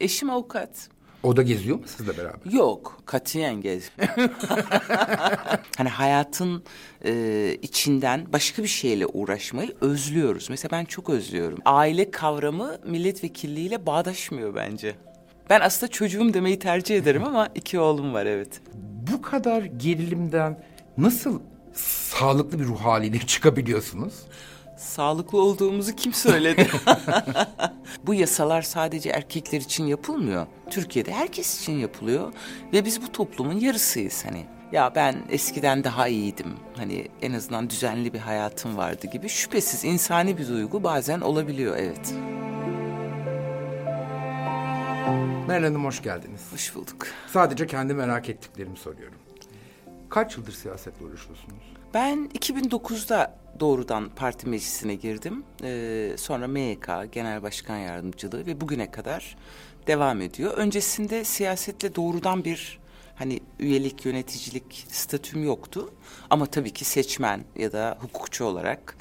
Eşim avukat. O da geziyor mu sizle beraber? Yok, katiyen gez. hani hayatın e, içinden başka bir şeyle uğraşmayı özlüyoruz. Mesela ben çok özlüyorum. Aile kavramı milletvekilliğiyle bağdaşmıyor bence. Ben aslında çocuğum demeyi tercih ederim ama iki oğlum var evet. Bu kadar gerilimden nasıl sağlıklı bir ruh haliyle çıkabiliyorsunuz? Sağlıklı olduğumuzu kim söyledi? bu yasalar sadece erkekler için yapılmıyor. Türkiye'de herkes için yapılıyor ve biz bu toplumun yarısıyız hani. Ya ben eskiden daha iyiydim. Hani en azından düzenli bir hayatım vardı gibi şüphesiz insani bir duygu bazen olabiliyor evet. Meral Hanım hoş geldiniz. Hoş bulduk. Sadece kendi merak ettiklerimi soruyorum. Kaç yıldır siyasetle uğraşıyorsunuz? Ben 2009'da doğrudan parti meclisine girdim. Ee, sonra MYK Genel Başkan Yardımcılığı ve bugüne kadar devam ediyor. Öncesinde siyasetle doğrudan bir hani üyelik, yöneticilik statüm yoktu. Ama tabii ki seçmen ya da hukukçu olarak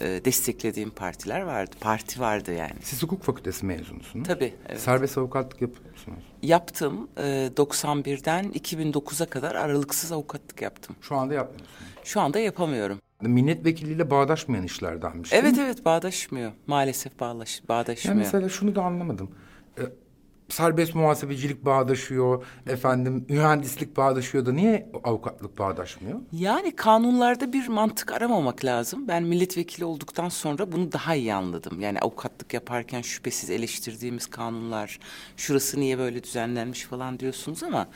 e, desteklediğim partiler vardı. Parti vardı yani. Siz hukuk fakültesi mezunusunuz. Tabii. Evet. Serbest avukatlık yapıyor musunuz? Yaptım. E, 91'den 2009'a kadar aralıksız avukatlık yaptım. Şu anda yapmıyorsunuz. Şu anda yapamıyorum. Milletvekiliyle bağdaşmayan işlerdenmiş. değil Evet mi? evet bağdaşmıyor. Maalesef bağlaş, bağdaşmıyor. Ya mesela şunu da anlamadım. Ee, serbest muhasebecilik bağdaşıyor, efendim mühendislik bağdaşıyor da niye avukatlık bağdaşmıyor? Yani kanunlarda bir mantık aramamak lazım. Ben milletvekili olduktan sonra bunu daha iyi anladım. Yani avukatlık yaparken şüphesiz eleştirdiğimiz kanunlar, şurası niye böyle düzenlenmiş falan diyorsunuz ama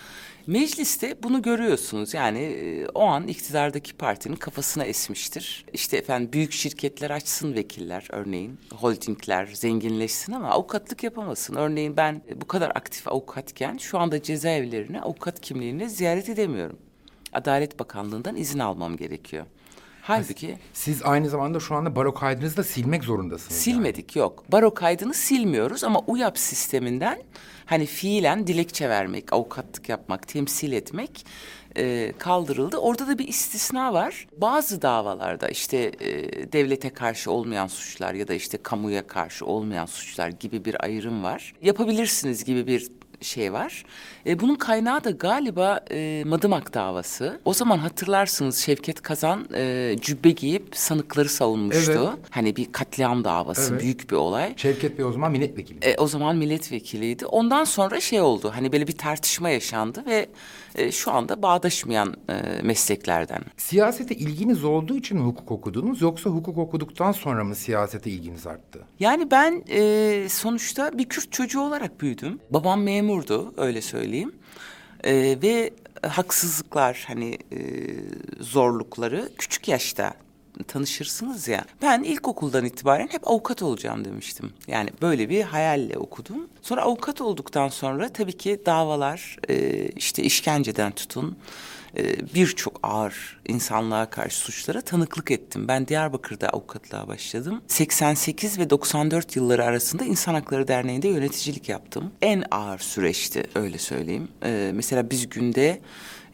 mecliste bunu görüyorsunuz. Yani e, o an iktidardaki partinin kafasına esmiştir. İşte efendim büyük şirketler açsın vekiller örneğin, holdingler zenginleşsin ama avukatlık yapamasın. Örneğin ben bu kadar aktif avukatken şu anda cezaevlerini avukat kimliğini ziyaret edemiyorum. Adalet Bakanlığı'ndan izin almam gerekiyor. Halbuki Siz aynı zamanda şu anda baro kaydınızı da silmek zorundasınız. yani. silmedik yok. Baro kaydını silmiyoruz ama UYAP sisteminden hani fiilen dilekçe vermek, avukatlık yapmak, temsil etmek e, kaldırıldı. Orada da bir istisna var. Bazı davalarda işte e, devlete karşı olmayan suçlar ya da işte kamuya karşı olmayan suçlar gibi bir ayrım var. Yapabilirsiniz gibi bir şey var. E, bunun kaynağı da galiba e, Madımak davası. O zaman hatırlarsınız Şevket Kazan e, cübbe giyip sanıkları savunmuştu. Evet. Hani bir katliam davası, Evet. büyük bir olay. Şevket Bey o zaman milletvekili. E, o zaman milletvekiliydi. Ondan sonra şey oldu. Hani böyle bir tartışma yaşandı ve e, şu anda bağdaşmayan e, mesleklerden. Siyasete ilginiz olduğu için mi hukuk okudunuz yoksa hukuk okuduktan sonra mı siyasete ilginiz arttı? Yani ben e, sonuçta bir Kürt çocuğu olarak büyüdüm. Babam memurdu öyle söyleyeyim. E, ve haksızlıklar hani e, zorlukları küçük yaşta tanışırsınız ya. Ben ilkokuldan itibaren hep avukat olacağım demiştim. Yani böyle bir hayalle okudum. Sonra avukat olduktan sonra tabii ki davalar e, işte işkenceden tutun e, birçok ağır insanlığa karşı suçlara tanıklık ettim. Ben Diyarbakır'da avukatlığa başladım. 88 ve 94 yılları arasında İnsan Hakları Derneği'nde yöneticilik yaptım. En ağır süreçti öyle söyleyeyim. E, mesela biz günde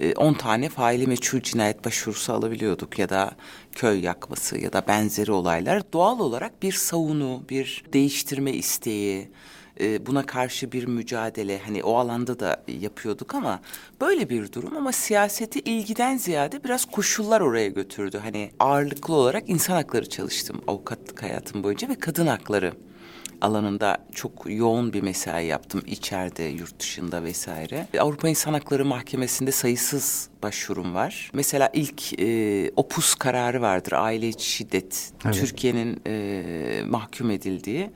e, 10 tane faili meçhul cinayet başvurusu alabiliyorduk ya da köy yakması ya da benzeri olaylar. Doğal olarak bir savunu, bir değiştirme isteği, e, buna karşı bir mücadele hani o alanda da yapıyorduk ama böyle bir durum ama siyaseti ilgiden ziyade biraz koşullar oraya götürdü. Hani ağırlıklı olarak insan hakları çalıştım avukatlık hayatım boyunca ve kadın hakları alanında çok yoğun bir mesai yaptım içeride, yurt dışında vesaire. Avrupa İnsan Hakları Mahkemesi'nde sayısız başvurum var. Mesela ilk e, opus kararı vardır, aile içi şiddet. Evet. Türkiye'nin e, mahkum edildiği.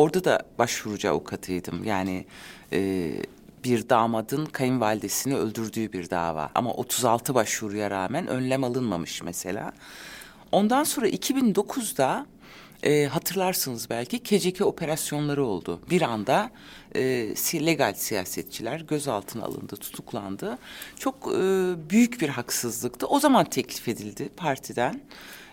Orada da başvurucu avukatıydım. Yani e, bir damadın kayınvalidesini öldürdüğü bir dava. Ama 36 başvuruya rağmen önlem alınmamış mesela. Ondan sonra 2009'da e, hatırlarsınız belki KCK operasyonları oldu. Bir anda e, legal siyasetçiler gözaltına alındı, tutuklandı. Çok e, büyük bir haksızlıktı. O zaman teklif edildi partiden.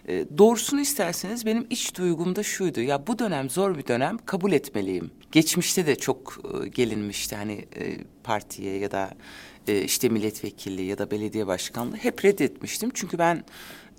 E, doğrusunu isterseniz benim iç duygum da şuydu. Ya bu dönem zor bir dönem kabul etmeliyim. Geçmişte de çok e, gelinmişti hani e, partiye ya da e, işte milletvekilliği ya da belediye başkanlığı hep reddetmiştim. Çünkü ben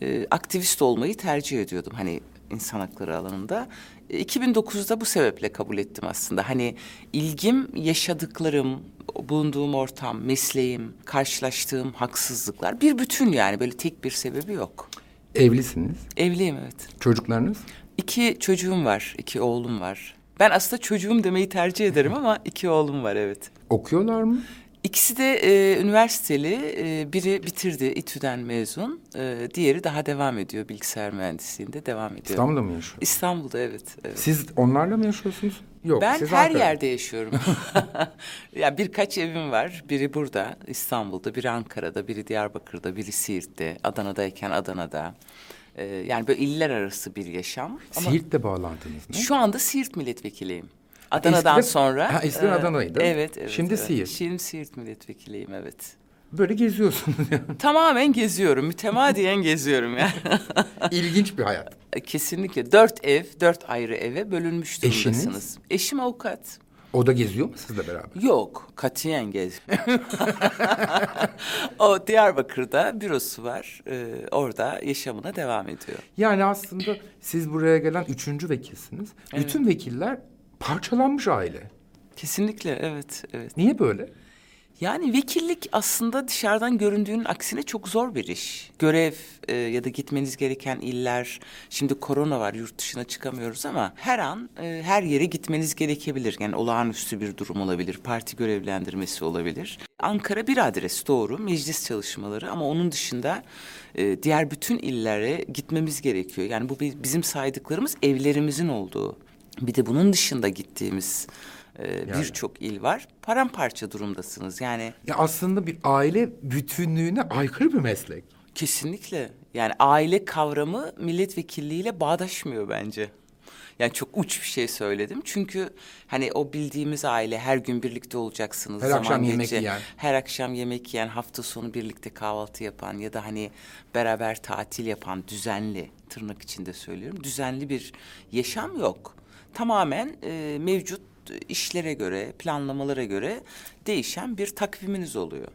e, aktivist olmayı tercih ediyordum. Hani insan hakları alanında. E, 2009'da bu sebeple kabul ettim aslında. Hani ilgim, yaşadıklarım, bulunduğum ortam, mesleğim, karşılaştığım haksızlıklar bir bütün yani böyle tek bir sebebi yok. Evlisiniz. Evliyim evet. Çocuklarınız? İki çocuğum var, iki oğlum var. Ben aslında çocuğum demeyi tercih ederim ama iki oğlum var evet. Okuyorlar mı? İkisi de e, üniversiteli, e, biri bitirdi, İTÜ'den mezun, e, diğeri daha devam ediyor bilgisayar mühendisliğinde devam ediyor. İstanbul'da mı yaşıyor? İstanbul'da evet. evet. Siz onlarla mı yaşıyorsunuz? Yok. ben siz her Ankara'da. yerde yaşıyorum. ya birkaç evim var. Biri burada, İstanbul'da, biri Ankara'da, biri Diyarbakır'da, biri Siirt'te, Adana'dayken Adana'da. E, yani böyle iller arası bir yaşam. Ama Siirt'le bağlantınız ne? şu anda Siirt milletvekiliyim. Adana'dan Eskiden- sonra. Ha, eskiden e, Adana'ydı. Evet, evet. Şimdi evet. Siirt. Şimdi Siirt milletvekiliyim evet. Böyle geziyorsunuz yani. Tamamen geziyorum. Mütemadiyen geziyorum yani. İlginç bir hayat. Kesinlikle. Dört ev, dört ayrı eve bölünmüş Eşiniz? durumdasınız. Eşim avukat. O da geziyor mu sizle beraber? Yok, katiyen gez. o Diyarbakır'da bürosu var. Ee, orada yaşamına devam ediyor. Yani aslında siz buraya gelen üçüncü vekilsiniz. Bütün vekiller parçalanmış aile. Kesinlikle evet, evet. Niye böyle? Yani vekillik aslında dışarıdan göründüğünün aksine çok zor bir iş. Görev e, ya da gitmeniz gereken iller, şimdi korona var yurt dışına çıkamıyoruz ama her an e, her yere gitmeniz gerekebilir. Yani olağanüstü bir durum olabilir, parti görevlendirmesi olabilir. Ankara bir adres doğru, meclis çalışmaları ama onun dışında e, diğer bütün illere gitmemiz gerekiyor. Yani bu bi- bizim saydıklarımız evlerimizin olduğu. Bir de bunun dışında gittiğimiz e, birçok il var. Paramparça durumdasınız. Yani Ya aslında bir aile bütünlüğüne aykırı bir meslek. kesinlikle yani aile kavramı milletvekilliğiyle bağdaşmıyor bence. Yani çok uç bir şey söyledim. Çünkü hani o bildiğimiz aile her gün birlikte olacaksınız. Her zaman akşam yemek geçe- yiyen. Her akşam yemek yiyen, hafta sonu birlikte kahvaltı yapan ya da hani beraber tatil yapan düzenli tırnak içinde söylüyorum. Düzenli bir yaşam yok. Tamamen e, mevcut işlere göre, planlamalara göre değişen bir takviminiz oluyor.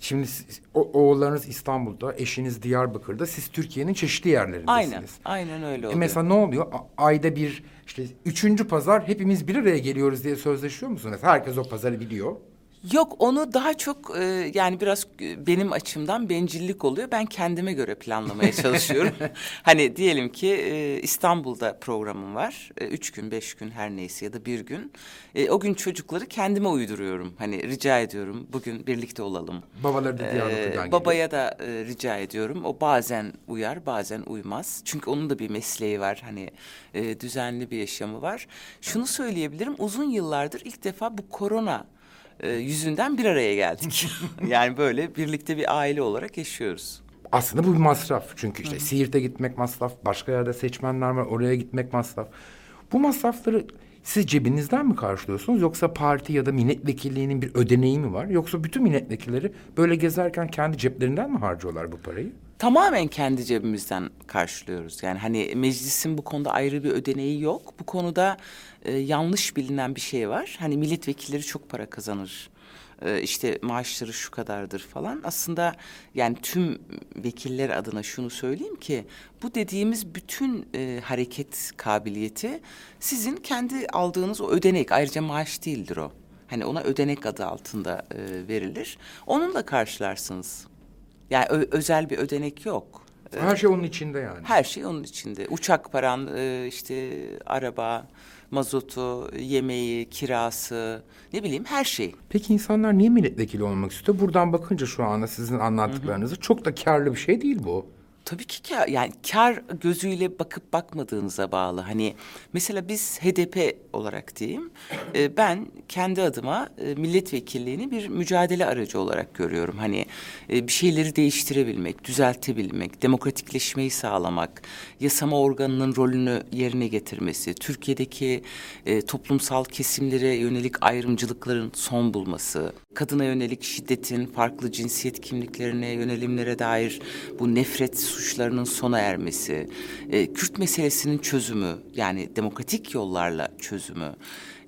Şimdi siz- o, oğullarınız İstanbul'da, eşiniz Diyarbakır'da, siz Türkiye'nin çeşitli yerlerindesiniz. Aynen, aynen öyle E oluyor. mesela ne oluyor? A- ayda bir işte üçüncü pazar hepimiz bir araya geliyoruz diye sözleşiyor musunuz? Herkes o pazarı biliyor. Yok onu daha çok e, yani biraz benim açımdan bencillik oluyor. Ben kendime göre planlamaya çalışıyorum. hani diyelim ki e, İstanbul'da programım var. E, üç gün, beş gün her neyse ya da bir gün. E, o gün çocukları kendime uyduruyorum. Hani rica ediyorum bugün birlikte olalım. Babaları da Ee, geliyor. babaya da e, rica ediyorum. O bazen uyar, bazen uymaz. Çünkü onun da bir mesleği var. Hani e, düzenli bir yaşamı var. Şunu söyleyebilirim. Uzun yıllardır ilk defa bu korona e, yüzünden bir araya geldik. yani böyle birlikte bir aile olarak yaşıyoruz. Aslında bu bir masraf. Çünkü işte Siirt'e gitmek masraf, başka yerde seçmenler var, oraya gitmek masraf. Bu masrafları siz cebinizden mi karşılıyorsunuz yoksa parti ya da milletvekilliğinin bir ödeneği mi var? Yoksa bütün milletvekilleri böyle gezerken kendi ceplerinden mi harcıyorlar bu parayı? Tamamen kendi cebimizden karşılıyoruz. Yani hani meclisin bu konuda ayrı bir ödeneği yok. Bu konuda e, yanlış bilinen bir şey var. Hani milletvekilleri çok para kazanır. E, işte maaşları şu kadardır falan. Aslında yani tüm vekiller adına şunu söyleyeyim ki bu dediğimiz bütün e, hareket kabiliyeti sizin kendi aldığınız o ödenek ayrıca maaş değildir o. Hani ona ödenek adı altında e, verilir. Onunla karşılarsınız. Yani özel bir ödenek yok. Her şey onun içinde yani. Her şey onun içinde. Uçak paran, e, işte araba, mazotu, yemeği, kirası, ne bileyim her şey. Peki insanlar niye milletvekili olmak istiyor? Buradan bakınca şu anda sizin anlattıklarınızı çok da karlı bir şey değil bu. Tabii ki kar, yani kar gözüyle bakıp bakmadığınıza bağlı. Hani mesela biz HDP olarak diyeyim, e, ben kendi adıma e, milletvekilliğini bir mücadele aracı olarak görüyorum. Hani e, bir şeyleri değiştirebilmek, düzeltebilmek, demokratikleşmeyi sağlamak, yasama organının rolünü yerine getirmesi, Türkiye'deki e, toplumsal kesimlere yönelik ayrımcılıkların son bulması, kadına yönelik şiddetin, farklı cinsiyet kimliklerine, yönelimlere dair bu nefret suçlarının sona ermesi, e, Kürt meselesinin çözümü yani demokratik yollarla çözümü,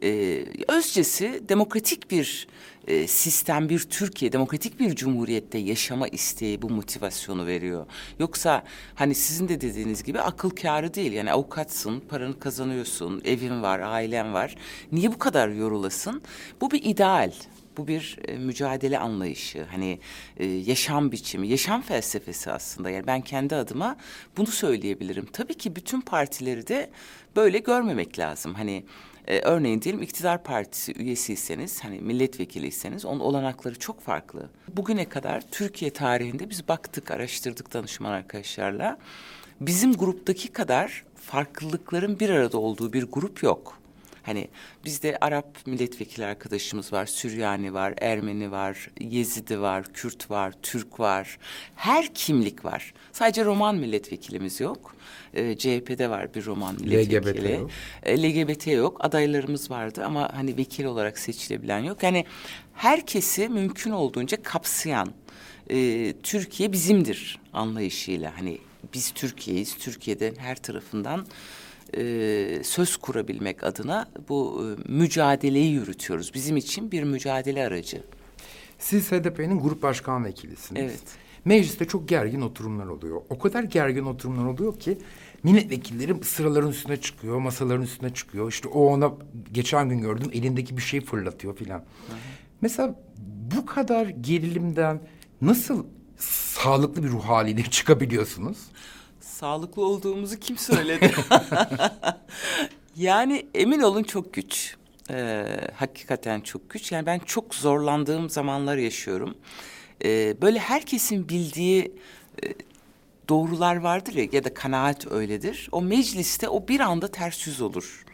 e, özcesi demokratik bir e, sistem, bir Türkiye, demokratik bir cumhuriyette yaşama isteği bu motivasyonu veriyor. Yoksa hani sizin de dediğiniz gibi akıl kârı değil. Yani avukatsın, paranı kazanıyorsun, evin var, ailen var. Niye bu kadar yorulasın? Bu bir ideal. Bu bir e, mücadele anlayışı, hani e, yaşam biçimi, yaşam felsefesi aslında. Yani ben kendi adıma bunu söyleyebilirim. Tabii ki bütün partileri de böyle görmemek lazım. Hani e, örneğin diyelim iktidar partisi üyesiyseniz, hani milletvekiliyseniz onun olanakları çok farklı. Bugüne kadar Türkiye tarihinde biz baktık, araştırdık danışman arkadaşlarla. Bizim gruptaki kadar farklılıkların bir arada olduğu bir grup yok. Hani bizde Arap milletvekili arkadaşımız var, Süryani var, Ermeni var, Yezidi var, Kürt var, Türk var. Her kimlik var. Sadece Roman milletvekilimiz yok. Ee, CHP'de var bir Roman milletvekili. LGBT yok. E, LGBT yok. Adaylarımız vardı ama hani vekil olarak seçilebilen yok. Yani herkesi mümkün olduğunca kapsayan e, Türkiye bizimdir anlayışıyla. Hani biz Türkiye'yiz. Türkiye'den her tarafından e, söz kurabilmek adına bu e, mücadeleyi yürütüyoruz. Bizim için bir mücadele aracı. Siz HDP'nin grup başkan vekilisiniz. Evet. Mecliste çok gergin oturumlar oluyor. O kadar gergin oturumlar oluyor ki milletvekilleri sıraların üstüne çıkıyor, masaların üstüne çıkıyor. İşte o ona geçen gün gördüm elindeki bir şey fırlatıyor filan. Mesela bu kadar gerilimden nasıl sağlıklı bir ruh haliyle çıkabiliyorsunuz? Sağlıklı olduğumuzu kim söyledi? yani emin olun çok güç. Ee, hakikaten çok güç. Yani ben çok zorlandığım zamanlar yaşıyorum. Ee, böyle herkesin bildiği e, doğrular vardır ya ya da kanaat öyledir. O mecliste o bir anda ters yüz olur.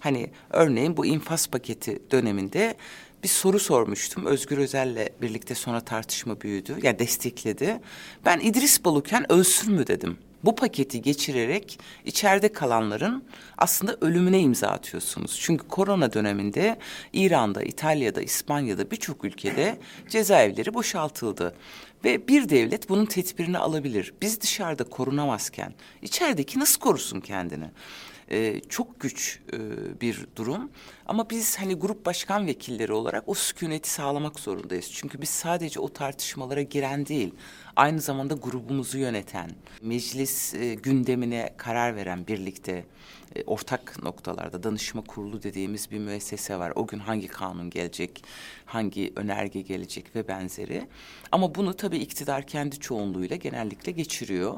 Hani örneğin bu infaz paketi döneminde bir soru sormuştum. Özgür Özel'le birlikte sonra tartışma büyüdü. Yani destekledi. Ben İdris Baluken ölsün mü dedim. Bu paketi geçirerek içeride kalanların aslında ölümüne imza atıyorsunuz. Çünkü korona döneminde İran'da, İtalya'da, İspanya'da birçok ülkede cezaevleri boşaltıldı. Ve bir devlet bunun tedbirini alabilir. Biz dışarıda korunamazken içerideki nasıl korusun kendini? Ee, çok güç e, bir durum. Ama biz hani grup başkan vekilleri olarak o sükuneti sağlamak zorundayız. Çünkü biz sadece o tartışmalara giren değil, aynı zamanda grubumuzu yöneten, meclis e, gündemine karar veren birlikte e, ortak noktalarda danışma kurulu dediğimiz bir müessese var. O gün hangi kanun gelecek, hangi önerge gelecek ve benzeri. Ama bunu tabii iktidar kendi çoğunluğuyla genellikle geçiriyor.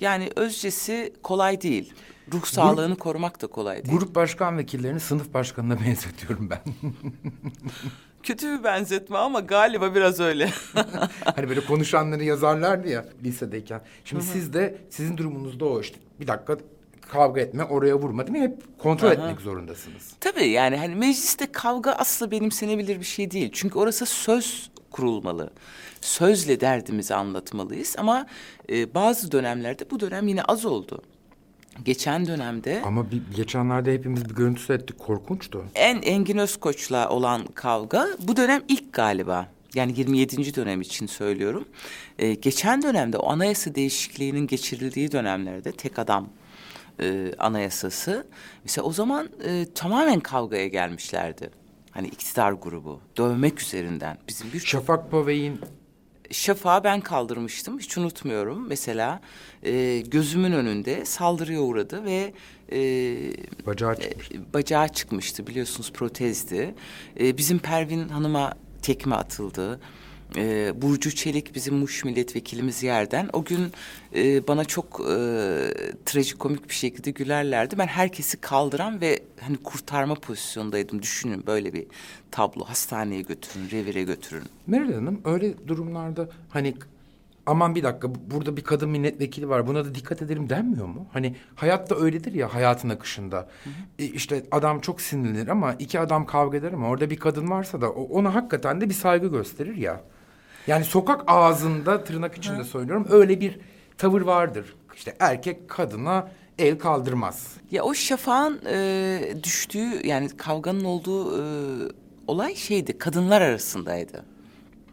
Yani özcesi kolay değil. Ruh sağlığını korumak da kolay değil. Grup başkan vekillerini sınıf başkanına benzetiyorum ben. Kötü bir benzetme ama galiba biraz öyle. hani böyle konuşanları yazarlardı ya lisedeyken. Şimdi siz de sizin durumunuzda o işte bir dakika kavga etme oraya vurma değil mi? Hep kontrol etmek zorundasınız. Tabii yani hani mecliste kavga asla benimsenebilir bir şey değil. Çünkü orası söz kurulmalı. Sözle derdimizi anlatmalıyız ama e, bazı dönemlerde bu dönem yine az oldu. Geçen dönemde Ama bir, geçenlerde hepimiz bir görüntüsü ettik. Korkunçtu. en Engin Özkoç'la olan kavga bu dönem ilk galiba. Yani 27. dönem için söylüyorum. Ee, geçen dönemde o anayasa değişikliğinin geçirildiği dönemlerde tek adam e, anayasası. Mesela o zaman e, tamamen kavgaya gelmişlerdi. Hani iktidar grubu dövmek üzerinden bizim bir Şafak Pavey'in Şafağı ben kaldırmıştım. Hiç unutmuyorum. Mesela e, gözümün önünde saldırıya uğradı ve e, bacağı çıkmış. bacağı çıkmıştı biliyorsunuz protezdi. E, bizim Pervin Hanım'a tekme atıldı. E, Burcu Çelik bizim Muş milletvekilimiz yerden. O gün e, bana çok e, trajikomik bir şekilde gülerlerdi. Ben herkesi kaldıran ve hani kurtarma pozisyondaydım. Düşünün böyle bir tablo. Hastaneye götürün, revire götürün. Meral Hanım öyle durumlarda hani aman bir dakika bu- burada bir kadın milletvekili var buna da dikkat edelim denmiyor mu? Hani hayatta öyledir ya hayatın akışında. E, işte adam çok sinirlenir ama iki adam kavga eder ama orada bir kadın varsa da ona hakikaten de bir saygı gösterir ya. Yani sokak ağzında tırnak içinde söylüyorum öyle bir tavır vardır. İşte erkek kadına el kaldırmaz. Ya o şafağın e, düştüğü yani kavganın olduğu e, olay şeydi kadınlar arasındaydı.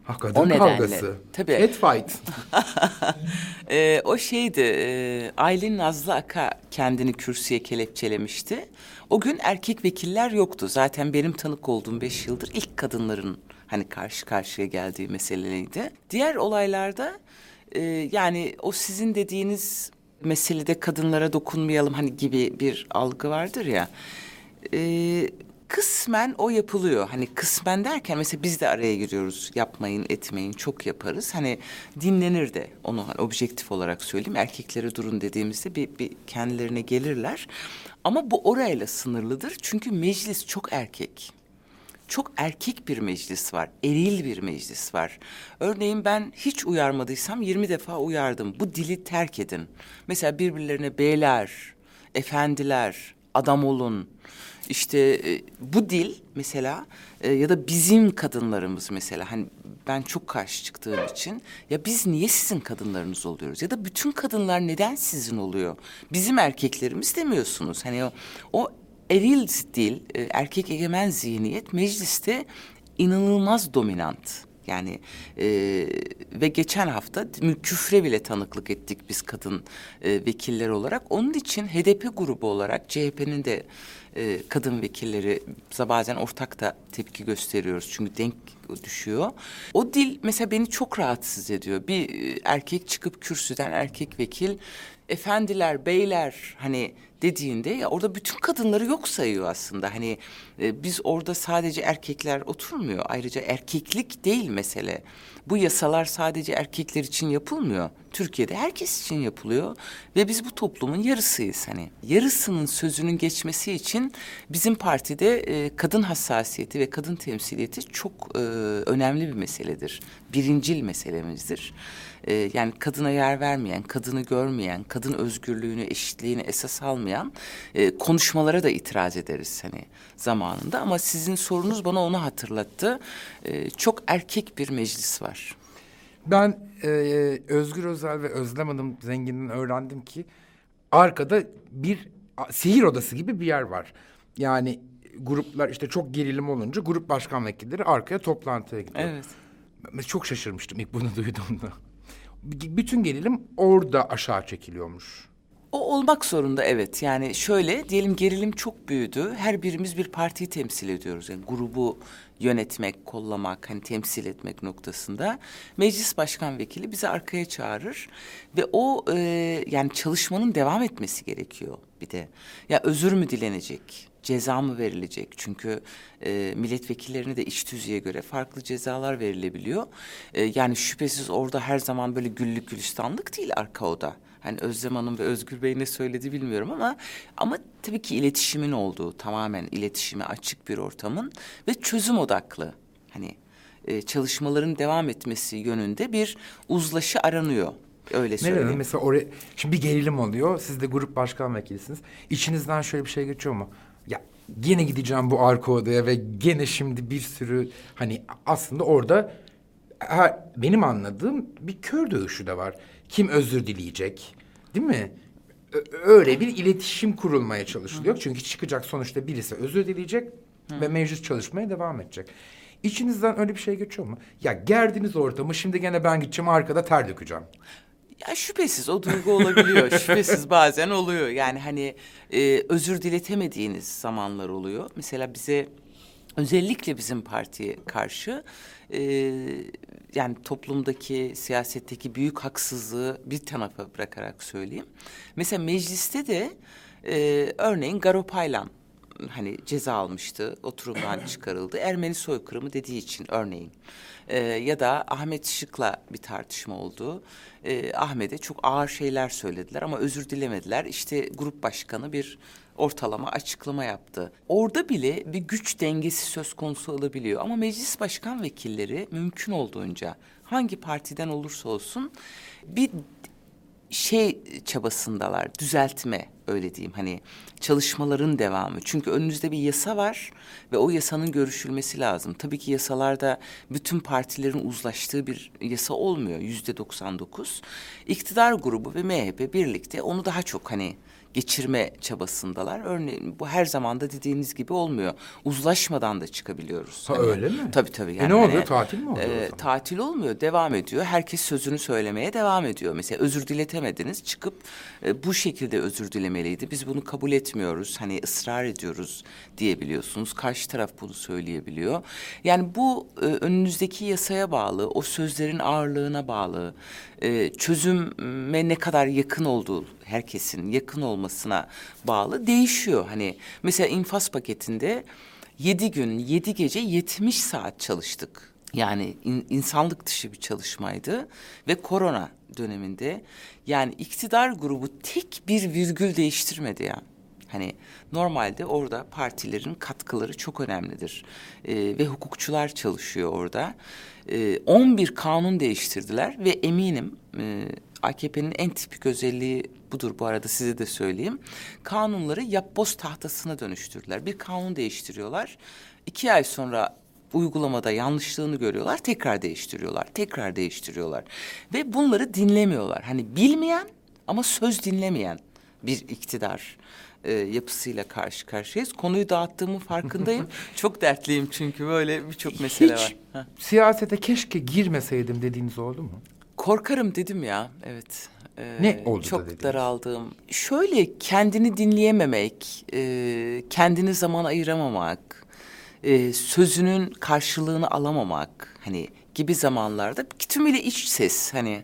Ha kadın O nedenle, kavgası. tabii. Cat fight. E, o şeydi e, Aylin Nazlı Aka kendini kürsüye kelepçelemişti. O gün erkek vekiller yoktu. Zaten benim tanık olduğum beş yıldır ilk kadınların hani karşı karşıya geldiği meseleydi. Diğer olaylarda e, yani o sizin dediğiniz meselede kadınlara dokunmayalım hani gibi bir algı vardır ya. E, kısmen o yapılıyor. Hani kısmen derken mesela biz de araya giriyoruz. Yapmayın, etmeyin, çok yaparız. Hani dinlenir de onu hani objektif olarak söyleyeyim. Erkeklere durun dediğimizde bir, bir kendilerine gelirler. Ama bu orayla sınırlıdır. Çünkü meclis çok erkek çok erkek bir meclis var. Eril bir meclis var. Örneğin ben hiç uyarmadıysam 20 defa uyardım. Bu dili terk edin. Mesela birbirlerine beyler, efendiler, adam olun. İşte e, bu dil mesela e, ya da bizim kadınlarımız mesela hani ben çok karşı çıktığım için ya biz niye sizin kadınlarınız oluyoruz ya da bütün kadınlar neden sizin oluyor? Bizim erkeklerimiz demiyorsunuz. Hani o, o eril dil, e, erkek egemen zihniyet mecliste inanılmaz dominant. Yani e, ve geçen hafta küfre bile tanıklık ettik biz kadın e, vekiller olarak. Onun için HDP grubu olarak CHP'nin de e, kadın vekilleri bazen ortak da tepki gösteriyoruz. Çünkü denk düşüyor. O dil mesela beni çok rahatsız ediyor. Bir e, erkek çıkıp kürsüden erkek vekil efendiler, beyler hani dediğinde ya orada bütün kadınları yok sayıyor aslında. Hani e, biz orada sadece erkekler oturmuyor. Ayrıca erkeklik değil mesele. Bu yasalar sadece erkekler için yapılmıyor. Türkiye'de herkes için yapılıyor ve biz bu toplumun yarısıyız hani. Yarısının sözünün geçmesi için bizim partide e, kadın hassasiyeti ve kadın temsiliyeti çok e, önemli bir meseledir. Birincil meselemizdir e, yani kadına yer vermeyen, kadını görmeyen, kadın özgürlüğünü, eşitliğini esas almayan e, konuşmalara da itiraz ederiz hani zamanında. Ama sizin sorunuz bana onu hatırlattı. E, çok erkek bir meclis var. Ben e, Özgür Özel ve Özlem Hanım Zengin'den öğrendim ki arkada bir sihir odası gibi bir yer var. Yani gruplar işte çok gerilim olunca grup başkan vekilleri arkaya toplantıya gidiyor. Evet. Ben çok şaşırmıştım ilk bunu duyduğumda bütün gerilim orada aşağı çekiliyormuş. O olmak zorunda evet. Yani şöyle diyelim gerilim çok büyüdü. Her birimiz bir partiyi temsil ediyoruz. Yani grubu yönetmek, kollamak, hani temsil etmek noktasında. Meclis başkan vekili bizi arkaya çağırır ve o e, yani çalışmanın devam etmesi gerekiyor bir de. Ya özür mü dilenecek? Ceza mı verilecek? Çünkü e, milletvekillerine de iş tüzüğe göre farklı cezalar verilebiliyor. E, yani şüphesiz orada her zaman böyle güllük gülistanlık değil arka oda. Hani Özlem Hanım ve Özgür Bey ne söyledi bilmiyorum ama ama tabii ki iletişimin olduğu tamamen iletişime açık bir ortamın ve çözüm odaklı hani e, çalışmaların devam etmesi yönünde bir uzlaşı aranıyor. Öyle söyleyeyim. Nerede? Mesela oraya şimdi bir gerilim oluyor. Siz de grup başkan vekilisiniz. İçinizden şöyle bir şey geçiyor mu? Ya gene gideceğim bu arka odaya ve gene şimdi bir sürü hani aslında orada ha, benim anladığım bir kör dövüşü de var. Kim özür dileyecek? Değil mi? öyle bir iletişim kurulmaya çalışılıyor. Hı. Çünkü çıkacak sonuçta birisi özür dileyecek Hı. ve meclis çalışmaya devam edecek. İçinizden öyle bir şey geçiyor mu? Ya gerdiniz ortamı şimdi gene ben gideceğim arkada ter dökeceğim. Ya şüphesiz o duygu olabiliyor. şüphesiz bazen oluyor. Yani hani e, özür diletemediğiniz zamanlar oluyor. Mesela bize özellikle bizim partiye karşı e, yani toplumdaki siyasetteki büyük haksızlığı bir tarafa bırakarak söyleyeyim. Mesela mecliste de e, örneğin Garopaylan hani ceza almıştı, oturumdan çıkarıldı. Ermeni soykırımı dediği için örneğin. Ee, ya da Ahmet Şık'la bir tartışma oldu. Ee, Ahmet'e çok ağır şeyler söylediler ama özür dilemediler. İşte grup başkanı bir ortalama açıklama yaptı. Orada bile bir güç dengesi söz konusu olabiliyor. Ama meclis başkan vekilleri mümkün olduğunca hangi partiden olursa olsun bir şey çabasındalar, düzeltme öyle diyeyim hani çalışmaların devamı. Çünkü önünüzde bir yasa var ve o yasanın görüşülmesi lazım. Tabii ki yasalarda bütün partilerin uzlaştığı bir yasa olmuyor yüzde 99. İktidar grubu ve MHP birlikte onu daha çok hani geçirme çabasındalar. Örneğin bu her zaman da dediğiniz gibi olmuyor. Uzlaşmadan da çıkabiliyoruz. Ha, öyle mi? Tabii tabii. E ne oluyor? Tatil mi oluyor zaman? Tatil olmuyor. Devam ediyor. Herkes sözünü söylemeye devam ediyor. Mesela özür diletemediniz. Çıkıp e, bu şekilde özür dilemeliydi. Biz bunu kabul etmiyoruz. Hani ısrar ediyoruz diyebiliyorsunuz. Karşı taraf bunu söyleyebiliyor. Yani bu e, önünüzdeki yasaya bağlı, o sözlerin ağırlığına bağlı, e, çözüme ne kadar yakın olduğu herkesin yakın olmasına bağlı değişiyor. Hani mesela infaz paketinde yedi gün, yedi gece 70 saat çalıştık. Yani in- insanlık dışı bir çalışmaydı ve korona döneminde yani iktidar grubu tek bir virgül değiştirmedi ya. Hani normalde orada partilerin katkıları çok önemlidir. Ee, ve hukukçular çalışıyor orada. Ee, 11 kanun değiştirdiler ve eminim e, AKP'nin en tipik özelliği budur bu arada size de söyleyeyim. Kanunları yapboz tahtasına dönüştürdüler. Bir kanun değiştiriyorlar. İki ay sonra uygulamada yanlışlığını görüyorlar, tekrar değiştiriyorlar, tekrar değiştiriyorlar. Ve bunları dinlemiyorlar. Hani bilmeyen ama söz dinlemeyen bir iktidar e, yapısıyla karşı karşıyayız. Konuyu dağıttığımın farkındayım. Çok dertliyim çünkü böyle birçok mesele Hiç var. Heh. siyasete keşke girmeseydim dediğiniz oldu mu? Korkarım dedim ya, evet. Ee, Ne oldu da Çok dediniz? daraldığım. Şöyle kendini dinleyememek, e, kendini zaman ayıramamak, e, sözünün karşılığını alamamak hani gibi zamanlarda tümüyle iç ses hani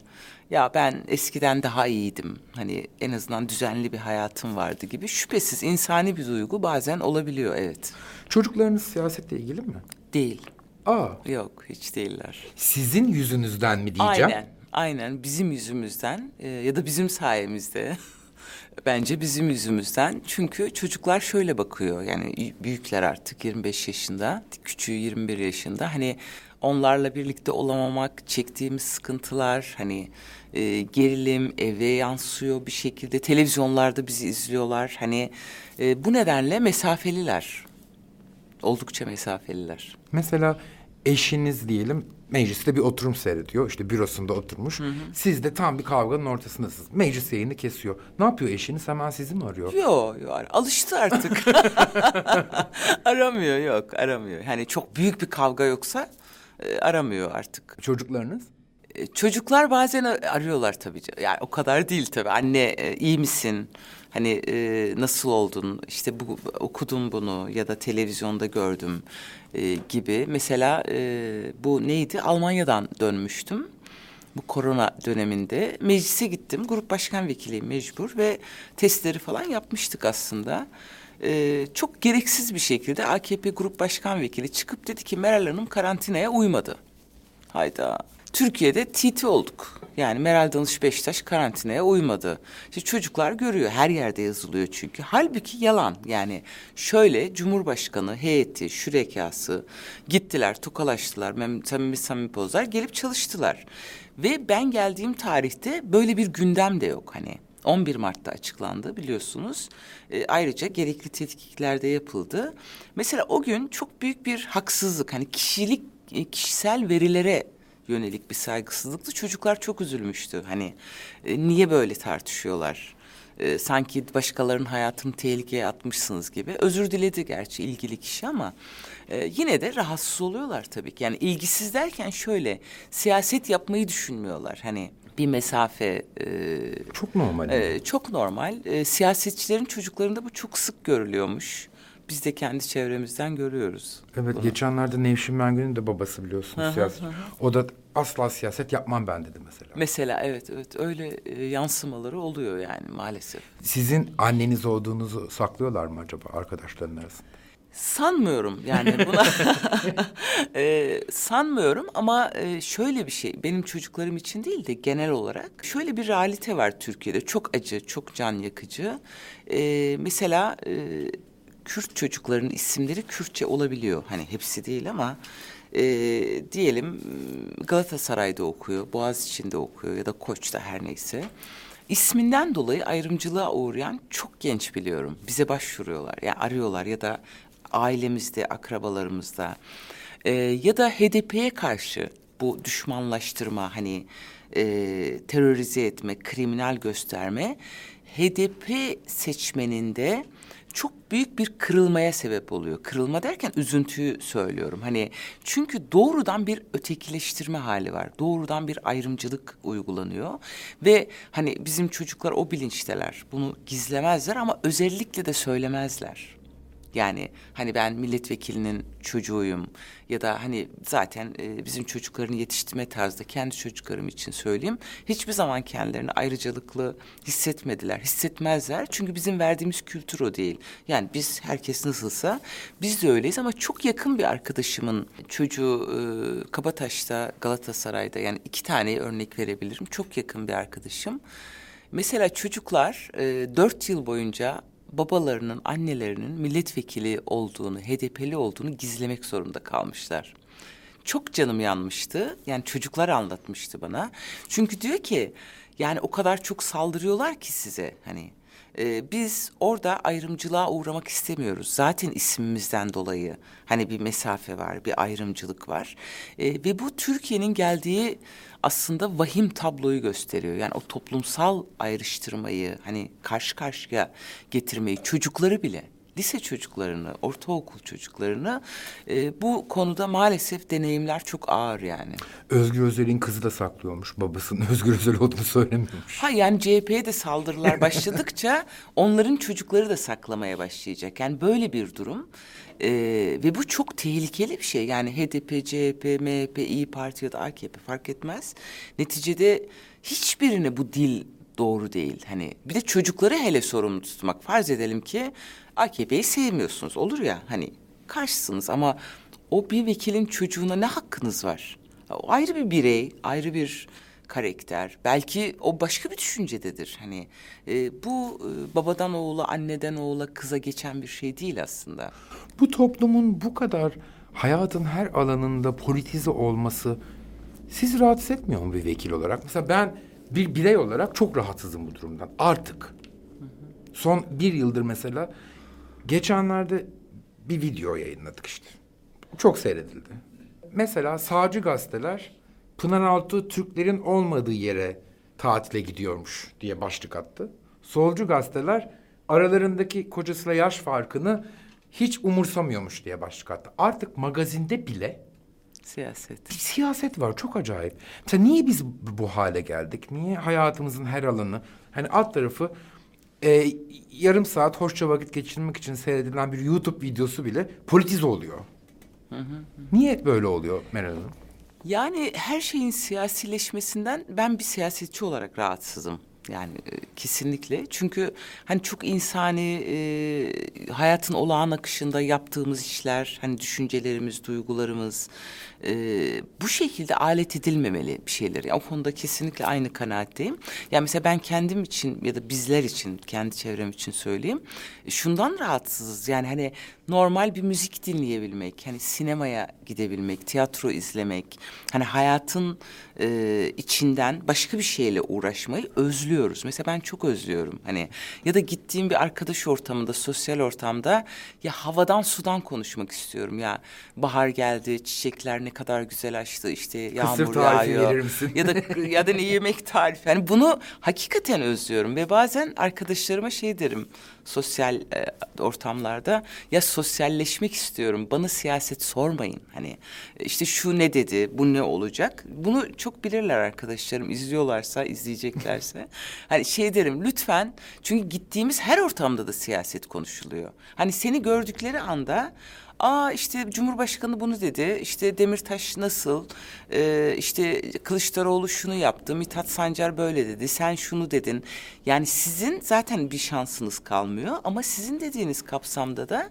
ya ben eskiden daha iyiydim hani en azından düzenli bir hayatım vardı gibi şüphesiz insani bir duygu bazen olabiliyor evet. Çocuklarınız siyasetle ilgili mi? Değil. Aa, Yok hiç değiller. sizin yüzünüzden mi diyeceğim? Aynen, aynen bizim yüzümüzden e, ya da bizim sayemizde. Bence bizim yüzümüzden. Çünkü çocuklar şöyle bakıyor. Yani büyükler artık 25 yaşında, küçüğü 21 yaşında. Hani onlarla birlikte olamamak, çektiğimiz sıkıntılar, hani e, gerilim eve yansıyor bir şekilde. Televizyonlarda bizi izliyorlar. Hani e, bu nedenle mesafeliler. Oldukça mesafeliler. Mesela eşiniz diyelim mecliste bir oturum seyrediyor. İşte bürosunda oturmuş. Siz de tam bir kavganın ortasındasınız. Meclis yayını kesiyor. Ne yapıyor eşiniz? Hemen sizi mi arıyor? Yok yok alıştı artık. aramıyor yok aramıyor. Hani çok büyük bir kavga yoksa e, aramıyor artık. Çocuklarınız? E, çocuklar bazen arıyorlar tabii. Yani o kadar değil tabii. Anne e, iyi misin? Hani e, nasıl oldun? İşte bu okudum bunu ya da televizyonda gördüm e, gibi. Mesela e, bu neydi? Almanya'dan dönmüştüm. Bu korona döneminde meclise gittim. Grup başkan vekiliyim mecbur ve testleri falan yapmıştık aslında. E, çok gereksiz bir şekilde AKP grup başkan vekili çıkıp dedi ki Meral Hanım karantinaya uymadı. Hayda. Türkiye'de TT olduk. Yani Meral Danış Beştaş karantinaya uymadı. İşte çocuklar görüyor. Her yerde yazılıyor çünkü. Halbuki yalan. Yani şöyle Cumhurbaşkanı heyeti, şürekası gittiler, tokalaştılar. Mem samimi samimi pozlar gelip çalıştılar. Ve ben geldiğim tarihte böyle bir gündem de yok hani. 11 Mart'ta açıklandı biliyorsunuz. E, ayrıca gerekli tetkikler de yapıldı. Mesela o gün çok büyük bir haksızlık hani kişilik e, kişisel verilere yönelik bir saygısızlıktı. Çocuklar çok üzülmüştü. Hani e, niye böyle tartışıyorlar? E, sanki başkalarının hayatını tehlikeye atmışsınız gibi. Özür diledi gerçi ilgili kişi ama e, yine de rahatsız oluyorlar tabii ki. Yani ilgisiz derken şöyle siyaset yapmayı düşünmüyorlar. Hani bir mesafe e, Çok normal. ee, çok normal. Ee, siyasetçilerin çocuklarında bu çok sık görülüyormuş. Biz de kendi çevremizden görüyoruz. Evet geçenlerde Nevşin Mengü'nün de babası biliyorsunuz siyaset. O da asla siyaset yapmam ben dedi mesela. Mesela evet evet öyle e, yansımaları oluyor yani maalesef. Sizin anneniz olduğunuzu saklıyorlar mı acaba arkadaşların arasında? Sanmıyorum yani buna Ee, sanmıyorum ama e, şöyle bir şey benim çocuklarım için değil de genel olarak şöyle bir realite var Türkiye'de çok acı çok can yakıcı Ee, mesela e, Kürt çocukların isimleri Kürtçe olabiliyor hani hepsi değil ama e, diyelim Galatasaray'da okuyor Boğaziçi'nde okuyor ya da Koç'ta her neyse. İsminden dolayı ayrımcılığa uğrayan çok genç biliyorum. Bize başvuruyorlar, yani arıyorlar ya da ailemizde, akrabalarımızda Ee, ya da HDP'ye karşı bu düşmanlaştırma hani e, terörize etme, kriminal gösterme HDP seçmeninde çok büyük bir kırılmaya sebep oluyor. Kırılma derken üzüntüyü söylüyorum. Hani çünkü doğrudan bir ötekileştirme hali var. Doğrudan bir ayrımcılık uygulanıyor ve hani bizim çocuklar o bilinçteler. Bunu gizlemezler ama özellikle de söylemezler. Yani hani ben milletvekilinin çocuğuyum ya da hani zaten e, bizim çocukların yetiştirme tarzda kendi çocuklarım için söyleyeyim. Hiçbir zaman kendilerini ayrıcalıklı hissetmediler, hissetmezler. Çünkü bizim verdiğimiz kültür o değil. Yani biz herkes nasılsa biz de öyleyiz ama çok yakın bir arkadaşımın çocuğu e, Kabataş'ta Galatasaray'da yani iki tane örnek verebilirim. Çok yakın bir arkadaşım. Mesela çocuklar e, dört yıl boyunca babalarının, annelerinin milletvekili olduğunu, HDP'li olduğunu gizlemek zorunda kalmışlar. Çok canım yanmıştı. Yani çocuklar anlatmıştı bana. Çünkü diyor ki yani o kadar çok saldırıyorlar ki size hani e, biz orada ayrımcılığa uğramak istemiyoruz. Zaten isimimizden dolayı hani bir mesafe var, bir ayrımcılık var. E, ve bu Türkiye'nin geldiği aslında vahim tabloyu gösteriyor. Yani o toplumsal ayrıştırmayı hani karşı karşıya getirmeyi çocukları bile lise çocuklarını, ortaokul çocuklarını e, bu konuda maalesef deneyimler çok ağır yani. Özgür Özel'in kızı da saklıyormuş. Babasının Özgür Özel olduğunu söylemiyormuş. Ha yani CHP'ye de saldırılar başladıkça onların çocukları da saklamaya başlayacak. Yani böyle bir durum. Ee, ve bu çok tehlikeli bir şey. Yani HDP, CHP, MHP, İyi Parti ya da AKP fark etmez. Neticede hiçbirine bu dil doğru değil. Hani bir de çocukları hele sorumlu tutmak. Farz edelim ki AKP'yi sevmiyorsunuz. Olur ya hani karşısınız ama o bir vekilin çocuğuna ne hakkınız var? O ayrı bir birey, ayrı bir karakter. Belki o başka bir düşüncededir. Hani e, bu e, babadan oğula, anneden oğula, kıza geçen bir şey değil aslında. Bu toplumun bu kadar hayatın her alanında politize olması sizi rahatsız etmiyor mu bir vekil olarak? Mesela ben bir birey olarak çok rahatsızım bu durumdan artık. Son bir yıldır mesela geçenlerde bir video yayınladık işte. Çok seyredildi. Mesela sağcı gazeteler Pınaraltı Türklerin olmadığı yere tatile gidiyormuş diye başlık attı. Solcu gazeteler aralarındaki kocasıyla yaş farkını hiç umursamıyormuş diye başlık attı. Artık magazinde bile Siyaset. bir siyaset var çok acayip. Mesela niye biz bu- hale geldik? Niye hayatımızın her alanı hani alt tarafı e, yarım saat hoşça vakit geçirmek için seyredilen bir YouTube videosu bile politize oluyor. Niye böyle oluyor Meral Hanım? Yani her şeyin siyasileşmesinden ben bir siyasetçi olarak rahatsızım. Yani e, kesinlikle. Çünkü hani çok insani e, hayatın olağan akışında yaptığımız işler, hani düşüncelerimiz, duygularımız e, bu şekilde alet edilmemeli bir şeyler. Yani o konuda kesinlikle aynı kanaatteyim. Yani mesela ben kendim için ya da bizler için, kendi çevrem için söyleyeyim. e, Şundan rahatsızız. Yani hani normal bir müzik dinleyebilmek, hani sinemaya gidebilmek, tiyatro izlemek, hani hayatın e, içinden başka bir şeyle uğraşmayı özlüyoruz. Mesela ben çok özlüyorum. Hani ya da gittiğim bir arkadaş ortamında, sosyal ortamda ya havadan sudan konuşmak istiyorum. Ya bahar geldi, çiçekler ne kadar güzel açtı, işte yağmur tarifi yağıyor. verir misin? Ya da ya da ne yemek tarifi. Yani bunu hakikaten özlüyorum ve bazen arkadaşlarıma şey derim sosyal e, ortamlarda ya sosyalleşmek istiyorum. Bana siyaset sormayın. Hani e, işte şu ne dedi, bu ne olacak? Bunu çok bilirler arkadaşlarım. izliyorlarsa, izleyeceklerse. hani şey derim lütfen çünkü gittiğimiz her ortamda da siyaset konuşuluyor. Hani seni gördükleri anda Aa işte Cumhurbaşkanı bunu dedi. İşte Demirtaş nasıl? Ee, işte Kılıçdaroğlu şunu yaptı. Mithat Sancar böyle dedi. Sen şunu dedin. Yani sizin zaten bir şansınız kalmıyor. Ama sizin dediğiniz kapsamda da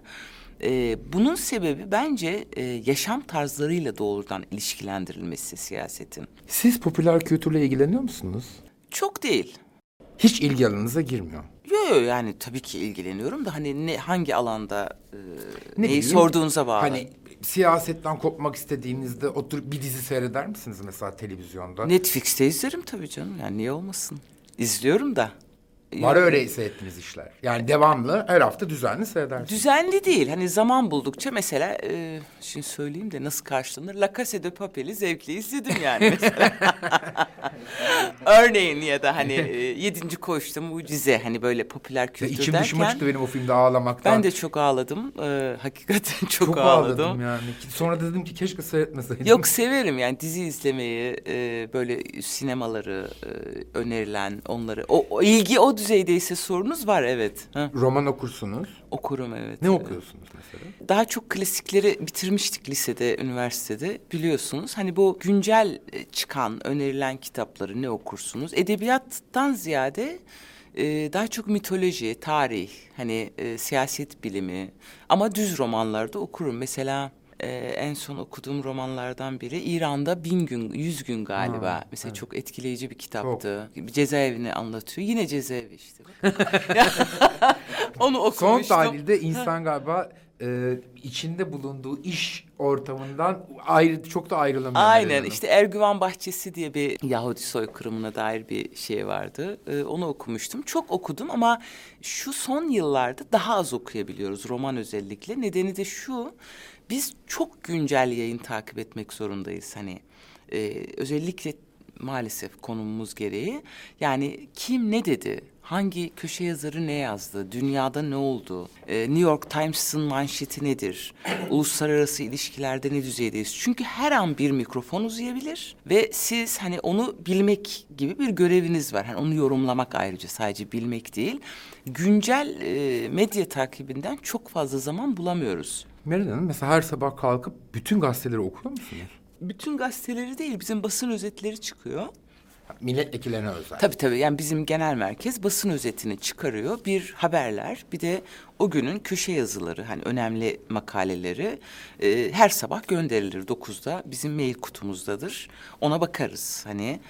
e, bunun sebebi bence e, yaşam tarzlarıyla doğrudan ilişkilendirilmesi siyasetin. Siz popüler kültürle ilgileniyor musunuz? Çok değil. Hiç ilgi alanınıza girmiyor. Yo yani tabii ki ilgileniyorum da hani ne hangi alanda e, Ne neyi bileyim, sorduğunuza bağlı. Hani siyasetten kopmak istediğinizde oturup bir dizi seyreder misiniz mesela televizyonda? Netflix'te izlerim tabii canım. Yani niye olmasın? İzliyorum da. Var öyle seyrettiğiniz işler. Yani devamlı her hafta düzenli seyredersiniz. Düzenli değil. Hani zaman buldukça mesela e, şimdi söyleyeyim de nasıl karşılanır? La Casa de Papel'i zevkle izledim yani mesela. Örneğin ya da hani e, yedinci koğuşta mucize hani böyle popüler kültür içim derken. dışıma çıktı benim o filmde ağlamaktan. Ben de çok ağladım. Ee, hakikaten çok, çok ağladım. ağladım yani. Sonra dedim ki keşke seyretmeseydim. Yok severim yani dizi izlemeyi, e, böyle sinemaları e, önerilen onları. O, o ilgi o düzeydeyse sorunuz var evet. Ha, Roman okursunuz. okurum evet. Ne okuyorsunuz mesela? Daha çok klasikleri bitirmiştik lisede, üniversitede biliyorsunuz. Hani bu güncel e, çıkan, önerilen kitapları ne okursunuz? Edebiyattan ziyade e, daha çok mitoloji, tarih, hani e, siyaset bilimi ama düz romanlarda okurum. Mesela e, en son okuduğum romanlardan biri İran'da bin gün, yüz gün galiba. Ha, Mesela evet. çok etkileyici bir kitaptı. Bir cezaevini anlatıyor. Yine cezaevi işte. Onu Son okumuştum. tahlilde insan galiba e, içinde bulunduğu iş ortamından ayrı çok da ayrılamıyor. Aynen Hanım. işte Ergüvan Bahçesi diye bir Yahudi soykırımına dair bir şey vardı. Ee, onu okumuştum. Çok okudum ama şu son yıllarda daha az okuyabiliyoruz roman özellikle. Nedeni de şu biz çok güncel yayın takip etmek zorundayız. Hani e, özellikle maalesef konumumuz gereği. Yani kim ne dedi? Hangi köşe yazarı ne yazdı? Dünyada ne oldu? Ee, New York Times'ın manşeti nedir? Uluslararası ilişkilerde ne düzeydeyiz? Çünkü her an bir mikrofon uzayabilir ve siz hani onu bilmek gibi bir göreviniz var. Hani onu yorumlamak ayrıca sadece bilmek değil. Güncel e, medya takibinden çok fazla zaman bulamıyoruz. Meral Hanım mesela her sabah kalkıp bütün gazeteleri okuyor musunuz? Bütün gazeteleri değil bizim basın özetleri çıkıyor. Milletvekillerine özel. Tabii tabii yani bizim genel merkez basın özetini çıkarıyor. Bir haberler bir de o günün köşe yazıları hani önemli makaleleri e, her sabah gönderilir dokuzda bizim mail kutumuzdadır. Ona bakarız hani.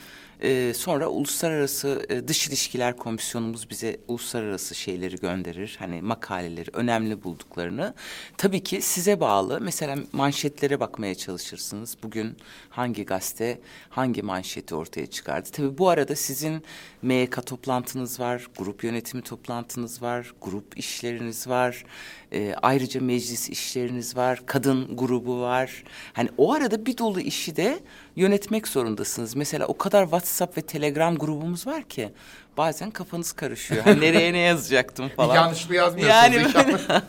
E, sonra uluslararası e, dış ilişkiler komisyonumuz bize uluslararası şeyleri gönderir. Hani makaleleri önemli bulduklarını. Tabii ki size bağlı. Mesela manşetlere bakmaya çalışırsınız. Bugün hangi gazete hangi manşeti ortaya çıkardı. Tabii bu arada sizin MYK toplantınız var, grup yönetimi toplantınız var, grup işleriniz var. E, ayrıca meclis işleriniz var, kadın grubu var. Hani o arada bir dolu işi de yönetmek zorundasınız. Mesela o kadar WhatsApp ve Telegram grubumuz var ki bazen kafanız karışıyor. Hani nereye ne yazacaktım falan. Yanlışlıkla yazmıyorsunuz Yani inşallah.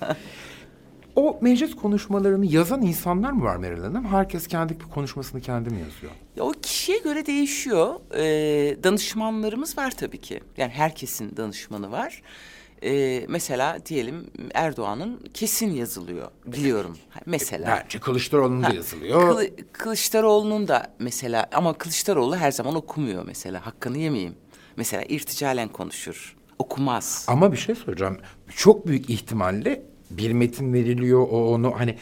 o meclis konuşmalarını yazan insanlar mı var Meral Hanım? Herkes kendi bir konuşmasını kendi mi yazıyor? Ya o kişiye göre değişiyor. Ee, danışmanlarımız var tabii ki. Yani herkesin danışmanı var. Ee, mesela diyelim Erdoğan'ın kesin yazılıyor. Biliyorum. Ha, Mesela. Bence Kılıçdaroğlu'nun da yazılıyor. Kılı- Kılıçdaroğlu'nun da mesela ama Kılıçdaroğlu her zaman okumuyor mesela. Hakkını yemeyeyim. Mesela irticalen konuşur. Okumaz. Ama bir şey soracağım. Çok büyük ihtimalle bir metin veriliyor o onu hani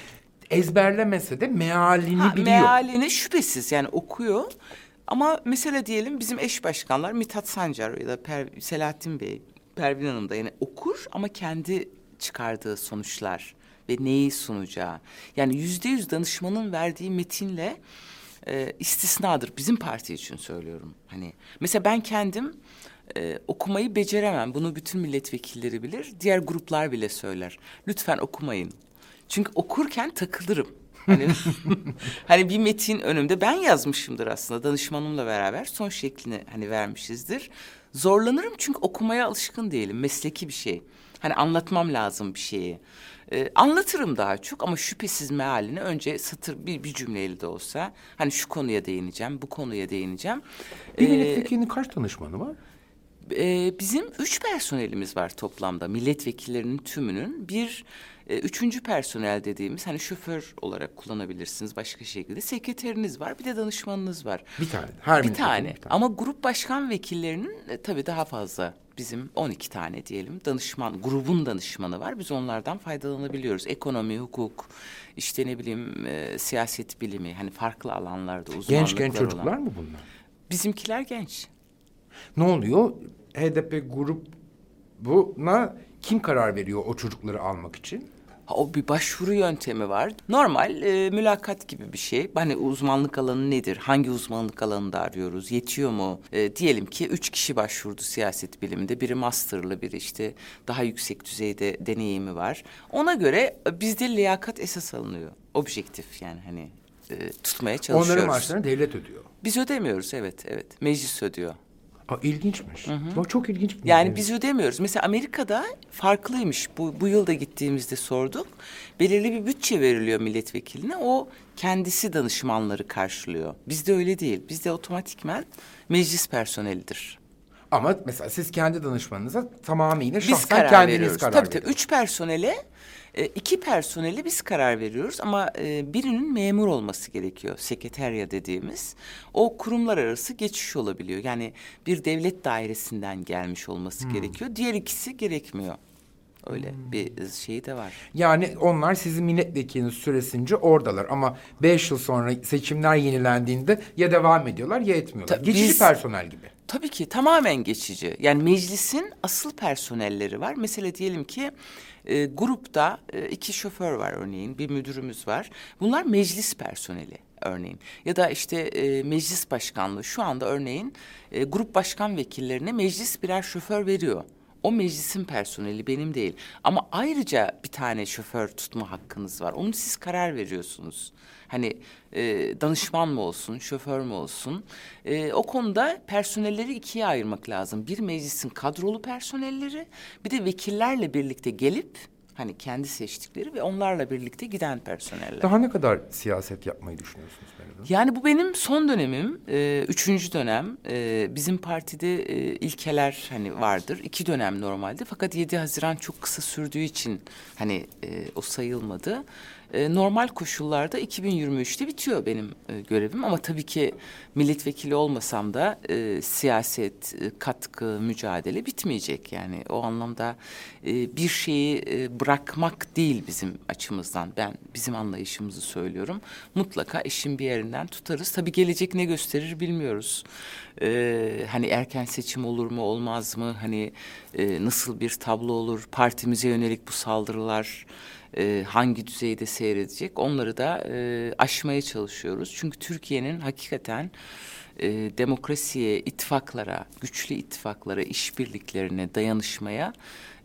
ezberlemese de mealini Ha, biliyor. mealini şüphesiz yani okuyor. Ama mesela diyelim bizim eş başkanlar Mithat Sancar ya da Per- Selahattin Bey, Pervin Hanım da yani okur ama kendi çıkardığı sonuçlar ve neyi sunacağı. Yani yüzde yüz danışmanın verdiği metinle e, istisnadır. Bizim parti için söylüyorum. Hani mesela ben kendim e, okumayı beceremem. Bunu bütün milletvekilleri bilir. Diğer gruplar bile söyler. Lütfen okumayın. Çünkü okurken takılırım. Hani, hani bir metin önümde ben yazmışımdır aslında danışmanımla beraber son şeklini hani vermişizdir. Zorlanırım çünkü okumaya alışkın değilim. Mesleki bir şey. Hani anlatmam lazım bir şeyi. Ee, anlatırım daha çok ama şüphesiz mealini önce satır bir, bir cümleyle de olsa hani şu konuya değineceğim, bu konuya değineceğim. Bir Ee, milletvekilinin kaç danışmanı var? ee, bizim üç personelimiz var toplamda. Milletvekillerinin tümünün bir e, üçüncü personel dediğimiz hani şoför olarak kullanabilirsiniz başka şekilde. Sekreteriniz var bir de danışmanınız var. Bir tane. Her bir tane. bir tane. Ama grup başkan vekillerinin e, tabii daha fazla. Bizim 12 tane diyelim danışman, grubun danışmanı var. Biz onlardan faydalanabiliyoruz. Ekonomi, hukuk, işte ne bileyim e, siyaset bilimi hani farklı alanlarda uzmanlıklar Genç genç olan. çocuklar mı bunlar? Bizimkiler genç. Ne oluyor? HDP grup buna kim karar veriyor o çocukları almak için? Ha, O bir başvuru yöntemi var. Normal e, mülakat gibi bir şey. Hani uzmanlık alanı nedir? Hangi uzmanlık alanında arıyoruz? Yetiyor mu? E, diyelim ki üç kişi başvurdu siyaset biliminde. Biri masterlı, biri işte daha yüksek düzeyde deneyimi var. Ona göre e, bizde liyakat esas alınıyor. Objektif yani hani e, tutmaya çalışıyoruz. Onların maaşlarını devlet ödüyor. Biz ödemiyoruz evet evet. Meclis ödüyor. Aa, ilginçmiş. Bu çok ilginç bir Yani bilgi. biz ödemiyoruz. Mesela Amerika'da farklıymış. Bu, bu yılda gittiğimizde sorduk. Belirli bir bütçe veriliyor milletvekiline. O kendisi danışmanları karşılıyor. Bizde öyle değil. Bizde otomatikmen meclis personelidir. Ama mesela siz kendi danışmanınıza tamamıyla Biz şahsen karar kendiniz veriyoruz. karar tabii tabii. Üç personele, e, iki personele biz karar veriyoruz. Ama e, birinin memur olması gerekiyor. Sekreterya dediğimiz. O kurumlar arası geçiş olabiliyor. Yani bir devlet dairesinden gelmiş olması gerekiyor. Diğer ikisi gerekmiyor. Öyle bir şey de var. Yani onlar sizin milletvekiliniz süresince oradalar ama beş yıl sonra seçimler yenilendiğinde ya devam ediyorlar ya etmiyorlar. Tabii Geçici biz- personel gibi. Tabii ki tamamen geçici. Yani meclisin asıl personelleri var. Mesela diyelim ki e, grupta e, iki şoför var örneğin, bir müdürümüz var. Bunlar meclis personeli örneğin. Ya da işte e, meclis başkanlığı şu anda örneğin e, grup başkan vekillerine meclis birer şoför veriyor. O meclisin personeli benim değil. Ama ayrıca bir tane şoför tutma hakkınız var. Onu siz karar veriyorsunuz. Hani e, danışman mı olsun, şoför mü olsun? E, o konuda personelleri ikiye ayırmak lazım. Bir meclisin kadrolu personelleri, bir de vekillerle birlikte gelip hani kendi seçtikleri ve onlarla birlikte giden personeller. Daha ne kadar siyaset yapmayı düşünüyorsunuz? Yani bu benim son dönemim, e, üçüncü dönem. E, bizim partide e, ilkeler hani vardır. iki dönem normalde fakat 7 Haziran çok kısa sürdüğü için hani e, o sayılmadı. E, normal koşullarda 2023'te bitiyor benim e, görevim ama tabii ki milletvekili olmasam da e, siyaset, e, katkı, mücadele bitmeyecek. Yani o anlamda e, bir şeyi e, bırakmak değil bizim açımızdan. Ben bizim anlayışımızı söylüyorum. Mutlaka işin bir yerinden tutarız. Tabii gelecek ne gösterir bilmiyoruz. E, hani erken seçim olur mu olmaz mı? Hani e, nasıl bir tablo olur? Partimize yönelik bu saldırılar e, hangi düzeyde seyredecek? Onları da e, aşmaya çalışıyoruz. Çünkü Türkiye'nin hakikaten e, demokrasiye, ittifaklara, güçlü ittifaklara, işbirliklerine, dayanışmaya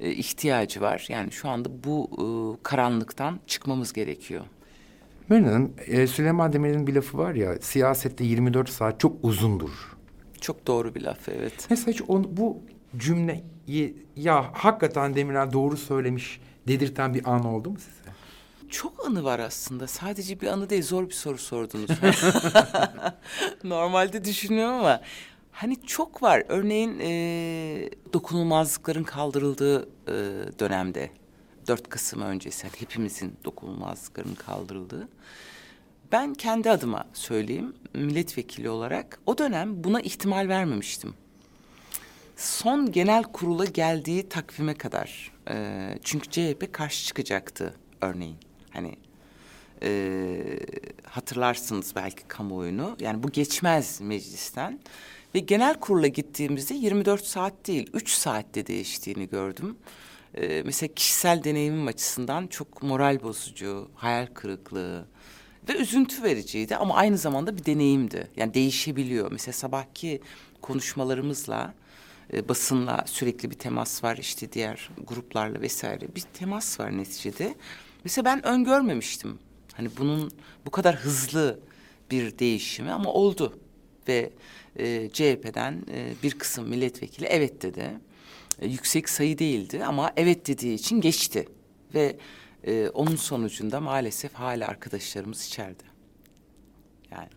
e, ihtiyacı var. Yani şu anda bu e, karanlıktan çıkmamız gerekiyor. Meral Hanım, e, Süleyman Demirel'in bir lafı var ya, siyasette 24 saat çok uzundur. Çok doğru bir laf evet. Mesela hiç on, bu cümleyi ya hakikaten Demirel doğru söylemiş dedirten bir an oldu mu size? Çok anı var aslında. Sadece bir anı değil. Zor bir soru sordunuz. Normalde düşünüyorum ama hani çok var. Örneğin e, dokunulmazlıkların kaldırıldığı e, dönemde 4 Kasım öncesi hani hepimizin dokunulmazlıkların kaldırıldığı. Ben kendi adıma söyleyeyim milletvekili olarak o dönem buna ihtimal vermemiştim son genel kurula geldiği takvime kadar. E, çünkü CHP karşı çıkacaktı örneğin. Hani e, hatırlarsınız belki kamuoyunu. Yani bu geçmez meclisten. Ve genel kurula gittiğimizde 24 saat değil, 3 saatte değiştiğini gördüm. E, mesela kişisel deneyimim açısından çok moral bozucu, hayal kırıklığı ve üzüntü vericiydi ama aynı zamanda bir deneyimdi. Yani değişebiliyor. Mesela sabahki konuşmalarımızla e, basınla sürekli bir temas var işte diğer gruplarla vesaire bir temas var neticede. Mesela ben öngörmemiştim. Hani bunun bu kadar hızlı bir değişimi ama oldu ve e, CHP'den e, bir kısım milletvekili evet dedi. E, yüksek sayı değildi ama evet dediği için geçti ve e, onun sonucunda maalesef hala arkadaşlarımız içeride. Yani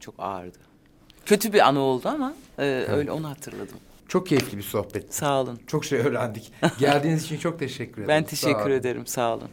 çok ağırdı. Kötü bir anı oldu ama e, öyle onu hatırladım. Çok keyifli bir sohbet. Sağ olun. Çok şey öğrendik. Geldiğiniz için çok teşekkür ederim. Ben Sağ teşekkür olun. ederim. Sağ olun.